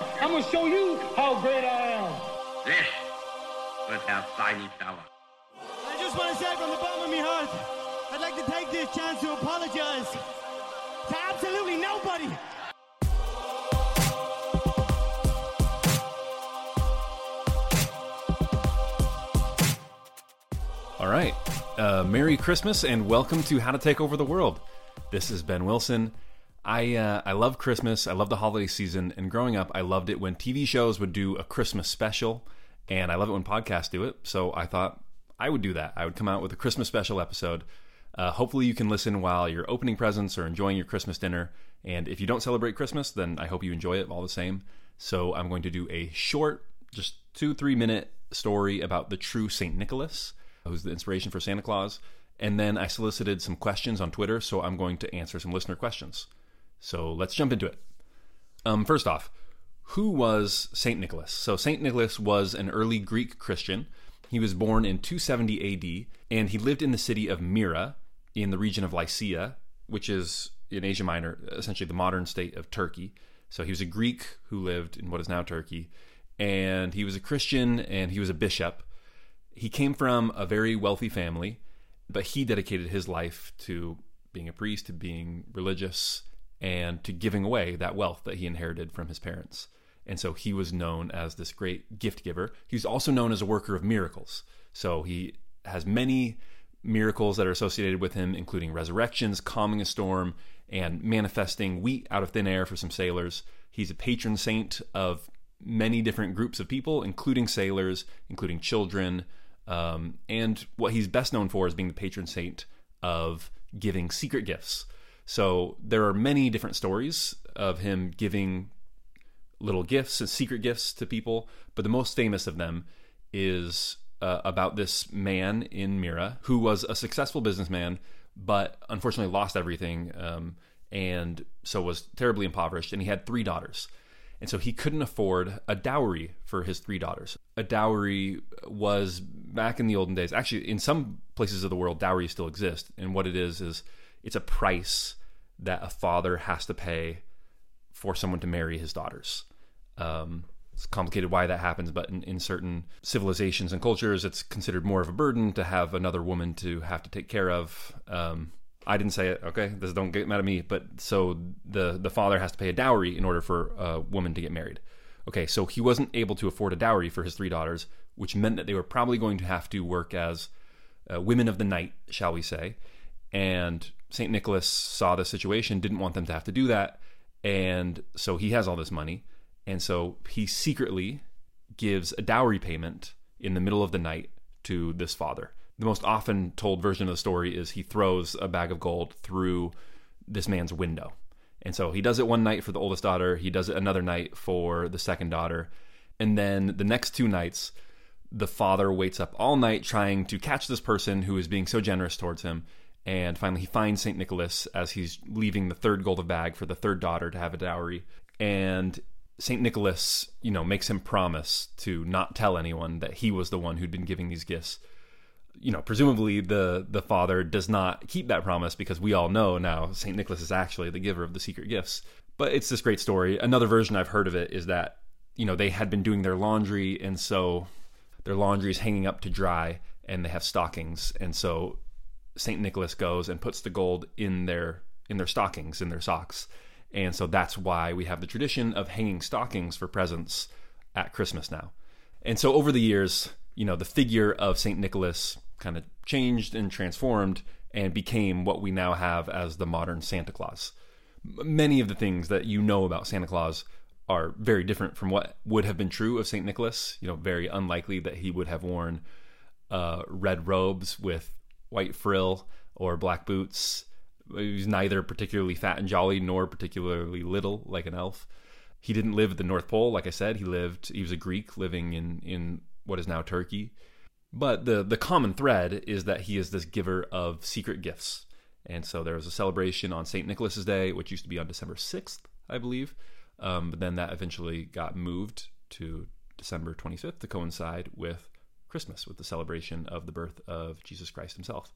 I'm gonna show you how great I am. This was our fighting power. I just want to say from the bottom of my heart, I'd like to take this chance to apologize to absolutely nobody. All right. Uh, Merry Christmas and welcome to How to Take Over the World. This is Ben Wilson. I uh, I love Christmas. I love the holiday season. And growing up, I loved it when TV shows would do a Christmas special, and I love it when podcasts do it. So I thought I would do that. I would come out with a Christmas special episode. Uh, hopefully, you can listen while you're opening presents or enjoying your Christmas dinner. And if you don't celebrate Christmas, then I hope you enjoy it all the same. So I'm going to do a short, just two three minute story about the true Saint Nicholas, who's the inspiration for Santa Claus. And then I solicited some questions on Twitter, so I'm going to answer some listener questions. So let's jump into it. Um, first off, who was Saint Nicholas? So Saint Nicholas was an early Greek Christian. He was born in 270 AD, and he lived in the city of Myra in the region of Lycia, which is in Asia Minor, essentially the modern state of Turkey. So he was a Greek who lived in what is now Turkey, and he was a Christian and he was a bishop. He came from a very wealthy family, but he dedicated his life to being a priest, to being religious, and to giving away that wealth that he inherited from his parents. And so he was known as this great gift giver. He's also known as a worker of miracles. So he has many miracles that are associated with him, including resurrections, calming a storm, and manifesting wheat out of thin air for some sailors. He's a patron saint of many different groups of people, including sailors, including children, um, and what he's best known for is being the patron saint of giving secret gifts. So there are many different stories of him giving little gifts and secret gifts to people, but the most famous of them is uh, about this man in Myra who was a successful businessman, but unfortunately lost everything um, and so was terribly impoverished. And he had three daughters. And so he couldn't afford a dowry for his three daughters. A dowry was back in the olden days, actually, in some places of the world, dowries still exist. And what it is, is it's a price that a father has to pay for someone to marry his daughters. Um, it's complicated why that happens, but in, in, certain civilizations and cultures, it's considered more of a burden to have another woman to have to take care of. Um, I didn't say it. Okay, this don't get mad at me. But so the the father has to pay a dowry in order for a woman to get married. Okay, so he wasn't able to afford a dowry for his three daughters, which meant that they were probably going to have to work as uh, women of the night, shall we say. And St. Nicholas saw the situation, didn't want them to have to do that. And so he has all this money. And so he secretly gives a dowry payment in the middle of the night to this father. The most often told version of the story is he throws a bag of gold through this man's window. And so he does it one night for the oldest daughter, he does it another night for the second daughter. And then the next two nights, the father waits up all night trying to catch this person who is being so generous towards him. And finally, he finds St. Nicholas as he's leaving the third golden bag for the third daughter to have a dowry. And St. Nicholas, you know, makes him promise to not tell anyone that he was the one who'd been giving these gifts. You know, presumably the the father does not keep that promise because we all know now St. Nicholas is actually the giver of the secret gifts. But it's this great story. Another version I've heard of it is that, you know, they had been doing their laundry and so their laundry is hanging up to dry and they have stockings and so St. Nicholas goes and puts the gold in their in their stockings in their socks and so that's why we have the tradition of hanging stockings for presents at Christmas now. And so over the years, you know, the figure of St. Nicholas kind of changed and transformed and became what we now have as the modern Santa Claus. Many of the things that you know about Santa Claus are very different from what would have been true of St. Nicholas. You know, very unlikely that he would have worn uh, red robes with white frill or black boots He's neither particularly fat and jolly nor particularly little like an elf. He didn't live at the North Pole, like I said. He lived. He was a Greek living in in what is now Turkey. But the the common thread is that he is this giver of secret gifts. And so there was a celebration on St. Nicholas's Day, which used to be on December 6th, I believe. Um, but then that eventually got moved to December 25th to coincide with Christmas, with the celebration of the birth of Jesus Christ himself.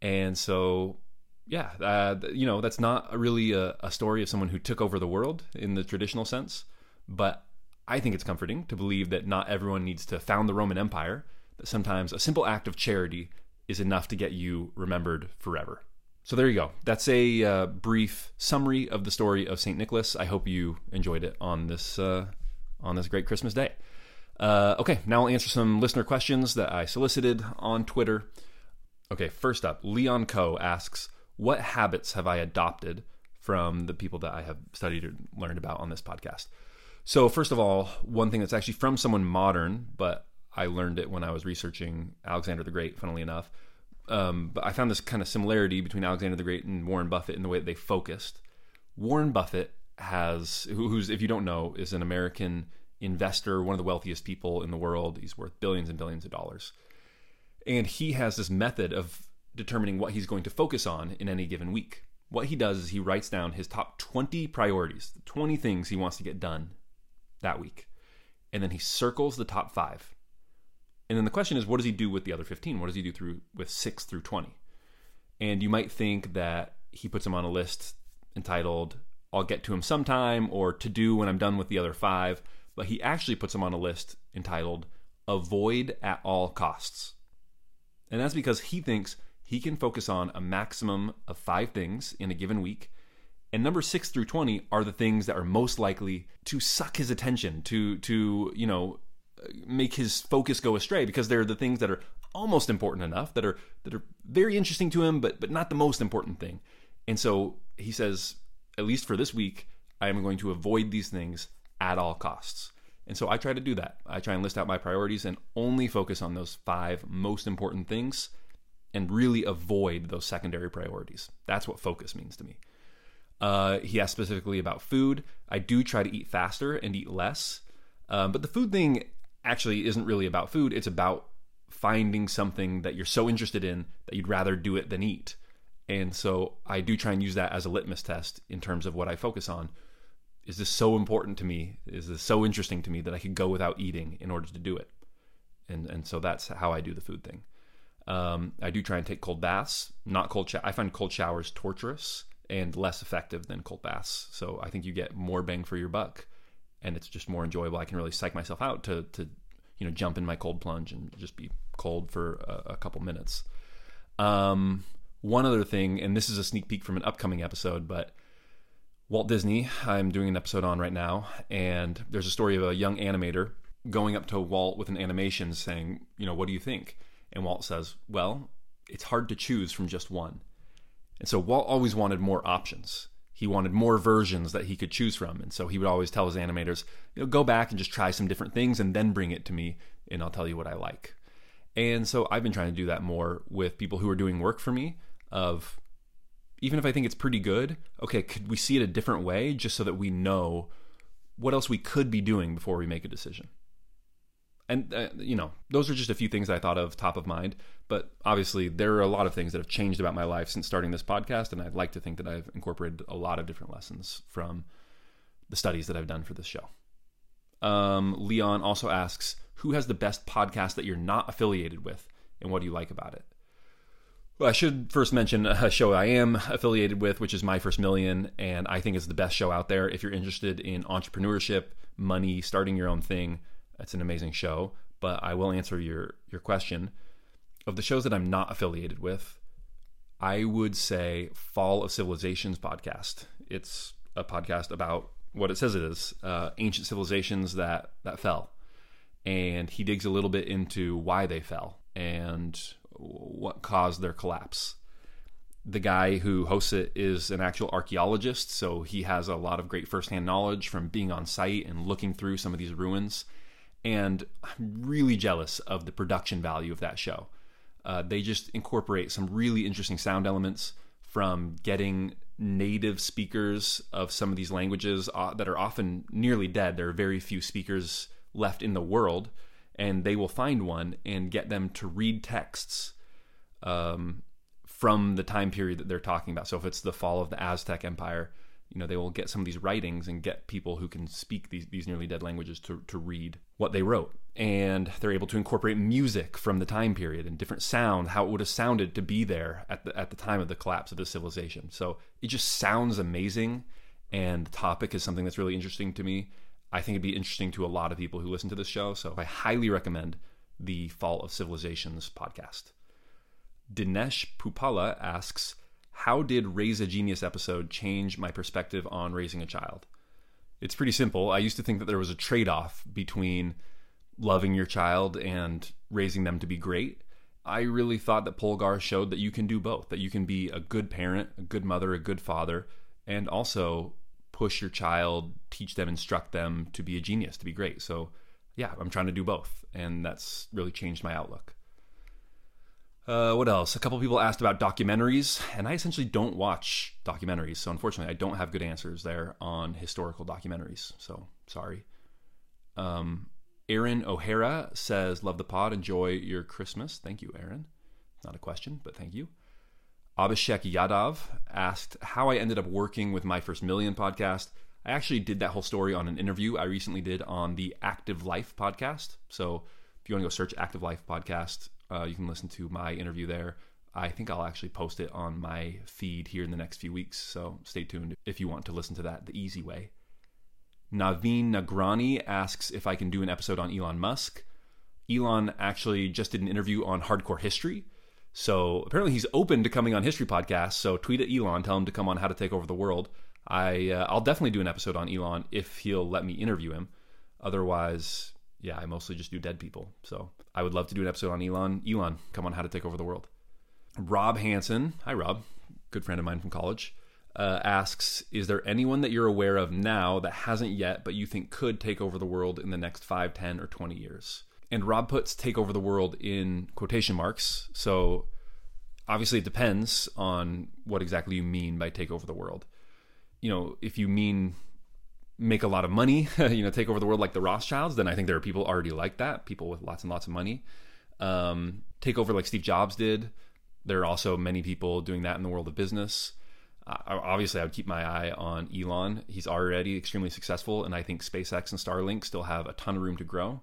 And so yeah, uh, you know, that's not really a, a, story of someone who took over the world in the traditional sense, But I think it's comforting to believe that not everyone needs to found the Roman Empire, that sometimes a simple act of charity is enough to get you remembered forever. So there you go. That's a uh, brief summary of the story of Saint Nicholas. I hope you enjoyed it on this uh, on this great Christmas day. Uh, okay, now I'll answer some listener questions that I solicited on Twitter. Okay, first up, Leon Co asks, "What habits have I adopted from the people that I have studied or learned about on this podcast?" So, first of all, one thing that's actually from someone modern, but I learned it when I was researching Alexander the Great, funnily enough. Um, but I found this kind of similarity between Alexander the Great and Warren Buffett in the way that they focused. Warren Buffett has, who's, if you don't know, is an American investor, one of the wealthiest people in the world. He's worth billions and billions of dollars. And he has this method of determining what he's going to focus on in any given week. What he does is he writes down his top 20 priorities, 20 things he wants to get done that week. And then he circles the top five. And then the question is, what does he do with the other 15? What does he do through with 6 through 20? And you might think that he puts them on a list entitled, I'll get to him sometime, or to do when I'm done with the other five. But he actually puts them on a list entitled, Avoid at all costs. And that's because he thinks he can focus on a maximum of five things in a given week. And number six through 20 are the things that are most likely to suck his attention, to, to you know, make his focus go astray because they're the things that are almost important enough that are that are very interesting to him but but not the most important thing and so he says at least for this week i am going to avoid these things at all costs and so i try to do that i try and list out my priorities and only focus on those five most important things and really avoid those secondary priorities that's what focus means to me uh, he asked specifically about food i do try to eat faster and eat less um, but the food thing actually isn't really about food. It's about finding something that you're so interested in that you'd rather do it than eat. And so I do try and use that as a litmus test in terms of what I focus on. Is this so important to me? Is this so interesting to me that I could go without eating in order to do it? And and so that's how I do the food thing. Um, I do try and take cold baths, not cold. I find cold showers torturous and less effective than cold baths. So I think you get more bang for your buck and it's just more enjoyable. I can really psych myself out to to you know jump in my cold plunge and just be cold for a, a couple minutes. Um, one other thing, and this is a sneak peek from an upcoming episode, but Walt Disney, I'm doing an episode on right now, and there's a story of a young animator going up to Walt with an animation saying, you know, what do you think? And Walt says, well, it's hard to choose from just one. And so Walt always wanted more options he wanted more versions that he could choose from. And so he would always tell his animators, you know, go back and just try some different things and then bring it to me and I'll tell you what I like. And so I've been trying to do that more with people who are doing work for me of even if I think it's pretty good, okay, could we see it a different way just so that we know what else we could be doing before we make a decision? and uh, you know those are just a few things i thought of top of mind but obviously there are a lot of things that have changed about my life since starting this podcast and i'd like to think that i've incorporated a lot of different lessons from the studies that i've done for this show um, leon also asks who has the best podcast that you're not affiliated with and what do you like about it well, I should first mention a show I am affiliated with, which is My First Million, and I think is the best show out there if you're interested in entrepreneurship, money, starting your own thing it's an amazing show, but I will answer your your question. Of the shows that I'm not affiliated with, I would say Fall of Civilizations podcast. It's a podcast about what it says it is, uh, ancient civilizations that that fell, and he digs a little bit into why they fell and what caused their collapse. The guy who hosts it is an actual archaeologist, so he has a lot of great firsthand knowledge from being on site and looking through some of these ruins and I'm really jealous of the production value of that show. Uh, they just incorporate some really interesting sound elements from getting native speakers of some of these languages uh, that are often nearly dead. There are very few speakers left in the world, and they will find one and get them to read texts um, from the time period that they're talking about. So if it's the fall of the Aztec Empire, you know they will get some of these writings and get people who can speak these, these nearly dead languages to, to read what they wrote. And they're able to incorporate music from the time period and different sound how it would have sounded to be there at the, at the time of the collapse of the civilization. So it just sounds amazing and the topic is something that's really interesting to me I think it'd be interesting to a lot of people who listen to this show. So I highly recommend the Fall of Civilizations podcast. Dinesh Pupala asks, How did Raise a Genius episode change my perspective on raising a child? It's pretty simple. I used to think that there was a trade off between loving your child and raising them to be great. I really thought that Polgar showed that you can do both, that you can be a good parent, a good mother, a good father, and also push your child, teach them, instruct them to be a genius, to be great. So, yeah, I'm trying to do both, and that's really changed my outlook. Uh, what else? A couple people asked about documentaries, and I essentially don't watch documentaries. So, unfortunately, I don't have good answers there on historical documentaries. So, sorry. Um, Aaron O'Hara says, Love the pod. Enjoy your Christmas. Thank you, Aaron. Not a question, but thank you. Abhishek Yadav asked how I ended up working with my first million podcast. I actually did that whole story on an interview I recently did on the Active Life podcast. So if you want to go search Active Life podcast, uh, you can listen to my interview there. I think I'll actually post it on my feed here in the next few weeks. So stay tuned if you want to listen to that the easy way. Naveen Nagrani asks if I can do an episode on Elon Musk. Elon actually just did an interview on hardcore history. So apparently he's open to coming on history podcasts. So tweet at Elon, tell him to come on How to Take Over the World. I uh, I'll definitely do an episode on Elon if he'll let me interview him. Otherwise, yeah, I mostly just do dead people. So I would love to do an episode on Elon. Elon, come on How to Take Over the World. Rob Hansen, hi Rob, good friend of mine from college, uh, asks, is there anyone that you're aware of now that hasn't yet, but you think could take over the world in the next 5, 10, or 20 years? And Rob puts take over the world in quotation marks. So obviously it depends on what exactly you mean by take over the world. You know, if you mean make a lot of money, you know, take over the world like the Rothschilds, then I think there are people already like that, people with lots and lots of money. Um, take over like Steve Jobs did. There are also many people doing that in the world of business. Uh, obviously, I would keep my eye on Elon. He's already extremely successful, and I think SpaceX and Starlink still have a ton of room to grow.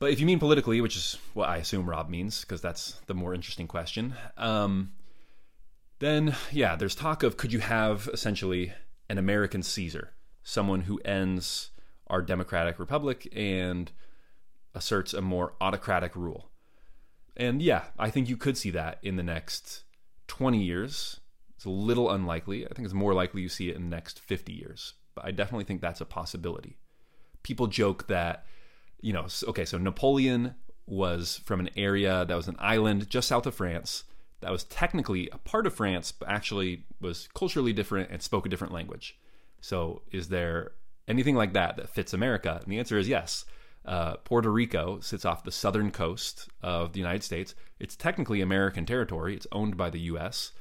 But if you mean politically, which is what I assume Rob means, because that's the more interesting question, um, then yeah, there's talk of could you have essentially an American Caesar, someone who ends our democratic republic and asserts a more autocratic rule. And yeah, I think you could see that in the next 20 years. It's a little unlikely. I think it's more likely you see it in the next 50 years. But I definitely think that's a possibility. People joke that, you know, okay, so Napoleon was from an area that was an island just south of France that was technically a part of France, but actually was culturally different and spoke a different language. So is there anything like that that fits America? And the answer is yes. Uh, Puerto Rico sits off the southern coast of the United States. It's technically American territory. It's owned by the U.S.,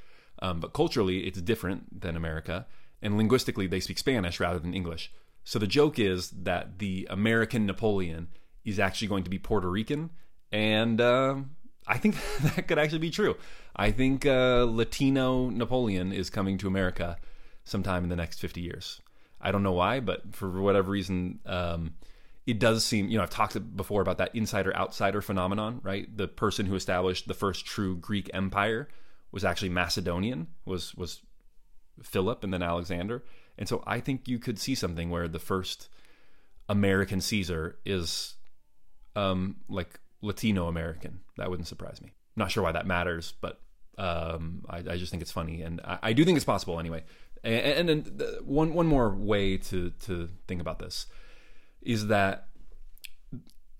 um, but culturally it's different than America, and linguistically they speak Spanish rather than English. So the joke is that the American Napoleon is actually going to be Puerto Rican, and uh, I think that could actually be true. I think uh, Latino Napoleon is coming to America sometime in the next 50 years. I don't know why, but for whatever reason. Um, it does seem, you know, I've talked before about that insider outsider phenomenon, right? The person who established the first true Greek empire was actually Macedonian, was was Philip and then Alexander. And so I think you could see something where the first American Caesar is um, like Latino American. That wouldn't surprise me. Not sure why that matters, but um, I, I, just think it's funny, and I, I do think it's possible anyway. And, and then one one more way to to think about this is that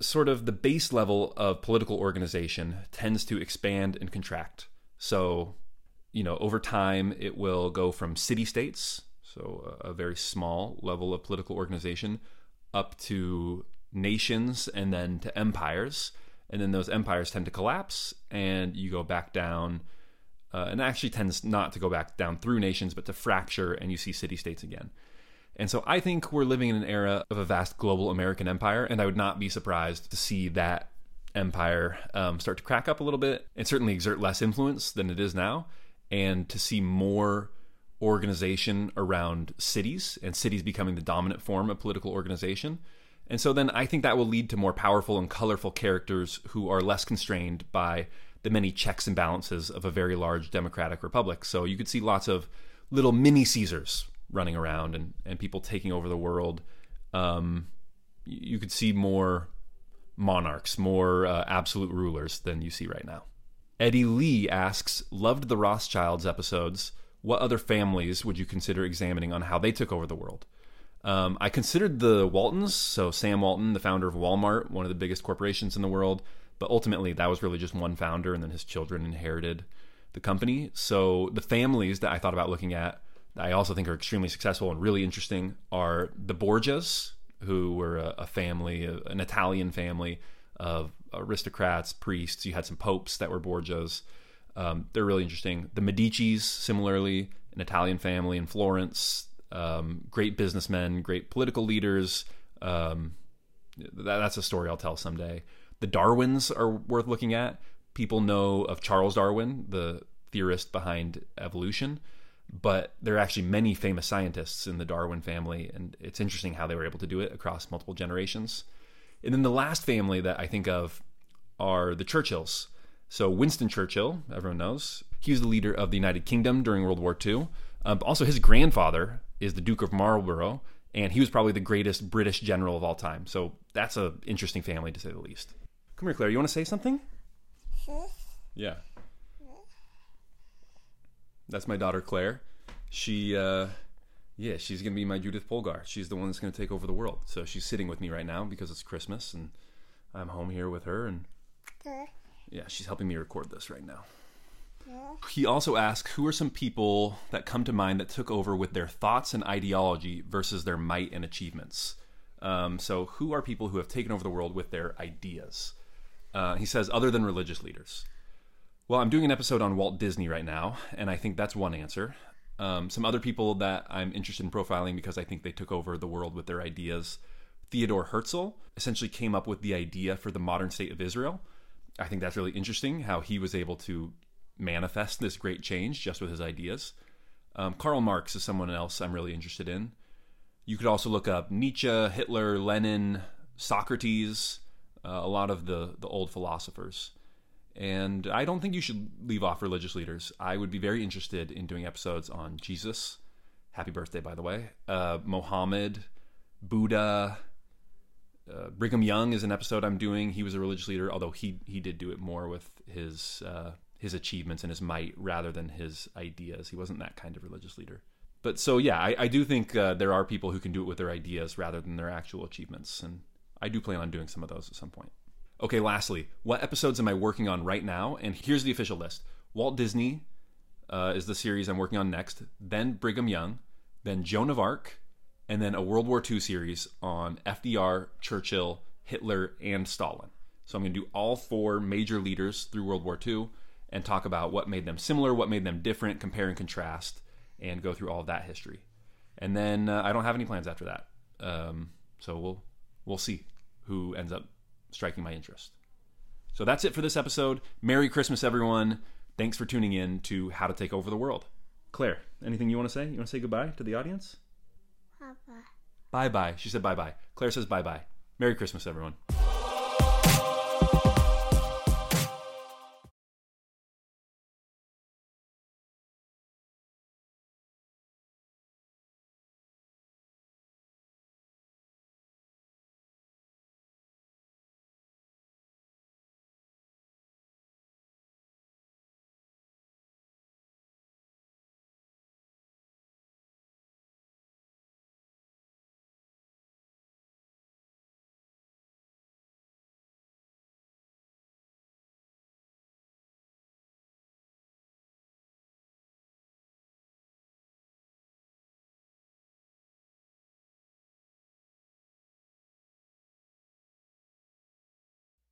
sort of the base level of political organization tends to expand and contract. So, you know, over time, it will go from city states, so a very small level of political organization, up to nations and then to empires. And then those empires tend to collapse and you go back down. Uh, and actually tends not to go back down through nations, but to fracture, and you see city states again. And so I think we're living in an era of a vast global American empire, and I would not be surprised to see that empire um, start to crack up a little bit and certainly exert less influence than it is now, and to see more organization around cities and cities becoming the dominant form of political organization. And so then I think that will lead to more powerful and colorful characters who are less constrained by the many checks and balances of a very large democratic republic. So you could see lots of little mini Caesars running around and, and people taking over the world um, you could see more monarchs, more uh, absolute rulers than you see right now. Eddie Lee asks, loved the Rothschilds episodes. What other families would you consider examining on how they took over the world? Um, I considered the Waltons, so Sam Walton, the founder of Walmart, one of the biggest corporations in the world, but ultimately that was really just one founder, and then his children inherited the company. So the families that I thought about looking at, I also think are extremely successful and really interesting, are the Borgias, who were a, a family, a, an Italian family of aristocrats, priests. You had some popes that were Borgias. Um, they're really interesting. The Medicis, similarly, an Italian family in Florence. Um, great businessmen, great political leaders. Um, that, that's a story I'll tell someday. The Darwins are worth looking at. People know of Charles Darwin, the theorist behind evolution, but there are actually many famous scientists in the Darwin family, and it's interesting how they were able to do it across multiple generations. And then the last family that I think of are the Churchills. So Winston Churchill, everyone knows, he was the leader of the United Kingdom during World War II. Um, also, his grandfather is the Duke of Marlborough, and he was probably the greatest British general of all time. So that's an interesting family to say the least. Come here, Claire. You want to say something? Yeah. That's my daughter Claire. She, uh, yeah, she's gonna be my Judith Polgar. She's the one that's gonna take over the world. So she's sitting with me right now because it's Christmas and I'm home here with her, and yeah, she's helping me record this right now. He also asks, who are some people that come to mind that took over with their thoughts and ideology versus their might and achievements? Um, so, who are people who have taken over the world with their ideas? Uh, he says, other than religious leaders. Well, I'm doing an episode on Walt Disney right now, and I think that's one answer. Um, some other people that I'm interested in profiling because I think they took over the world with their ideas. Theodore Herzl essentially came up with the idea for the modern state of Israel. I think that's really interesting how he was able to manifest this great change just with his ideas. Um, Karl Marx is someone else I'm really interested in. You could also look up Nietzsche, Hitler, Lenin, Socrates, uh, a lot of the, the old philosophers. And I don't think you should leave off religious leaders. I would be very interested in doing episodes on Jesus. Happy birthday, by the way. Uh, Mohammed, Buddha, uh, Brigham Young is an episode I'm doing. He was a religious leader, although he he did do it more with his uh, his achievements and his might rather than his ideas. He wasn't that kind of religious leader. But so yeah, I, I do think uh, there are people who can do it with their ideas rather than their actual achievements, and I do plan on doing some of those at some point. Okay, lastly, what episodes am I working on right now? And here's the official list: Walt Disney uh, is the series I'm working on next, then Brigham Young, then Joan of Arc, and then a World War II series on FDR, Churchill, Hitler, and Stalin. So I'm going to do all four major leaders through World War II and talk about what made them similar, what made them different, compare and contrast, and go through all of that history. And then uh, I don't have any plans after that. Um, so we'll we'll see who ends up striking my interest. So that's it for this episode. Merry Christmas, everyone. Thanks for tuning in to How to Take Over the World. Claire, anything you want to say? You want to say goodbye to the audience? Papa. Bye bye. She said bye bye. Claire says bye bye. Merry Christmas, everyone.